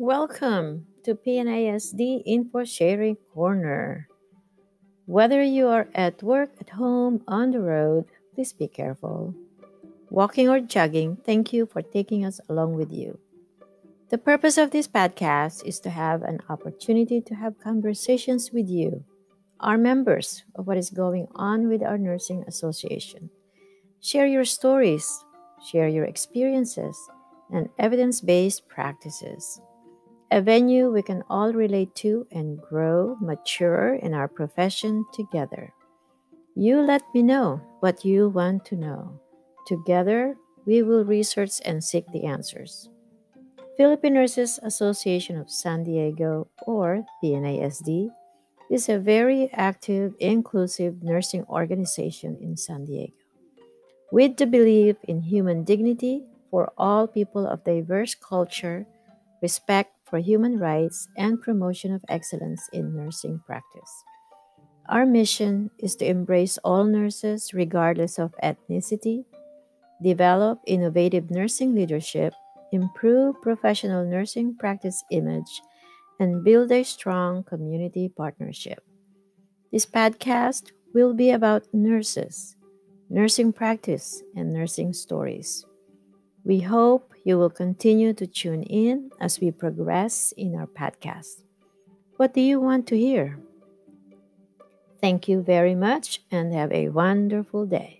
Welcome to PNASD Info Sharing Corner. Whether you are at work, at home, on the road, please be careful. Walking or jogging, thank you for taking us along with you. The purpose of this podcast is to have an opportunity to have conversations with you, our members, of what is going on with our nursing association. Share your stories, share your experiences, and evidence based practices. A venue we can all relate to and grow, mature in our profession together. You let me know what you want to know. Together, we will research and seek the answers. Philippine Nurses Association of San Diego, or PNASD, is a very active, inclusive nursing organization in San Diego with the belief in human dignity for all people of diverse culture, respect for human rights, and promotion of excellence in nursing practice. Our mission is to embrace all nurses regardless of ethnicity, develop innovative nursing leadership, improve professional nursing practice image, and build a strong community partnership. This podcast will be about nurses nursing practice, and nursing stories. We hope you will continue to tune in as we progress in our podcast. What do you want to hear? Thank you very much and have a wonderful day.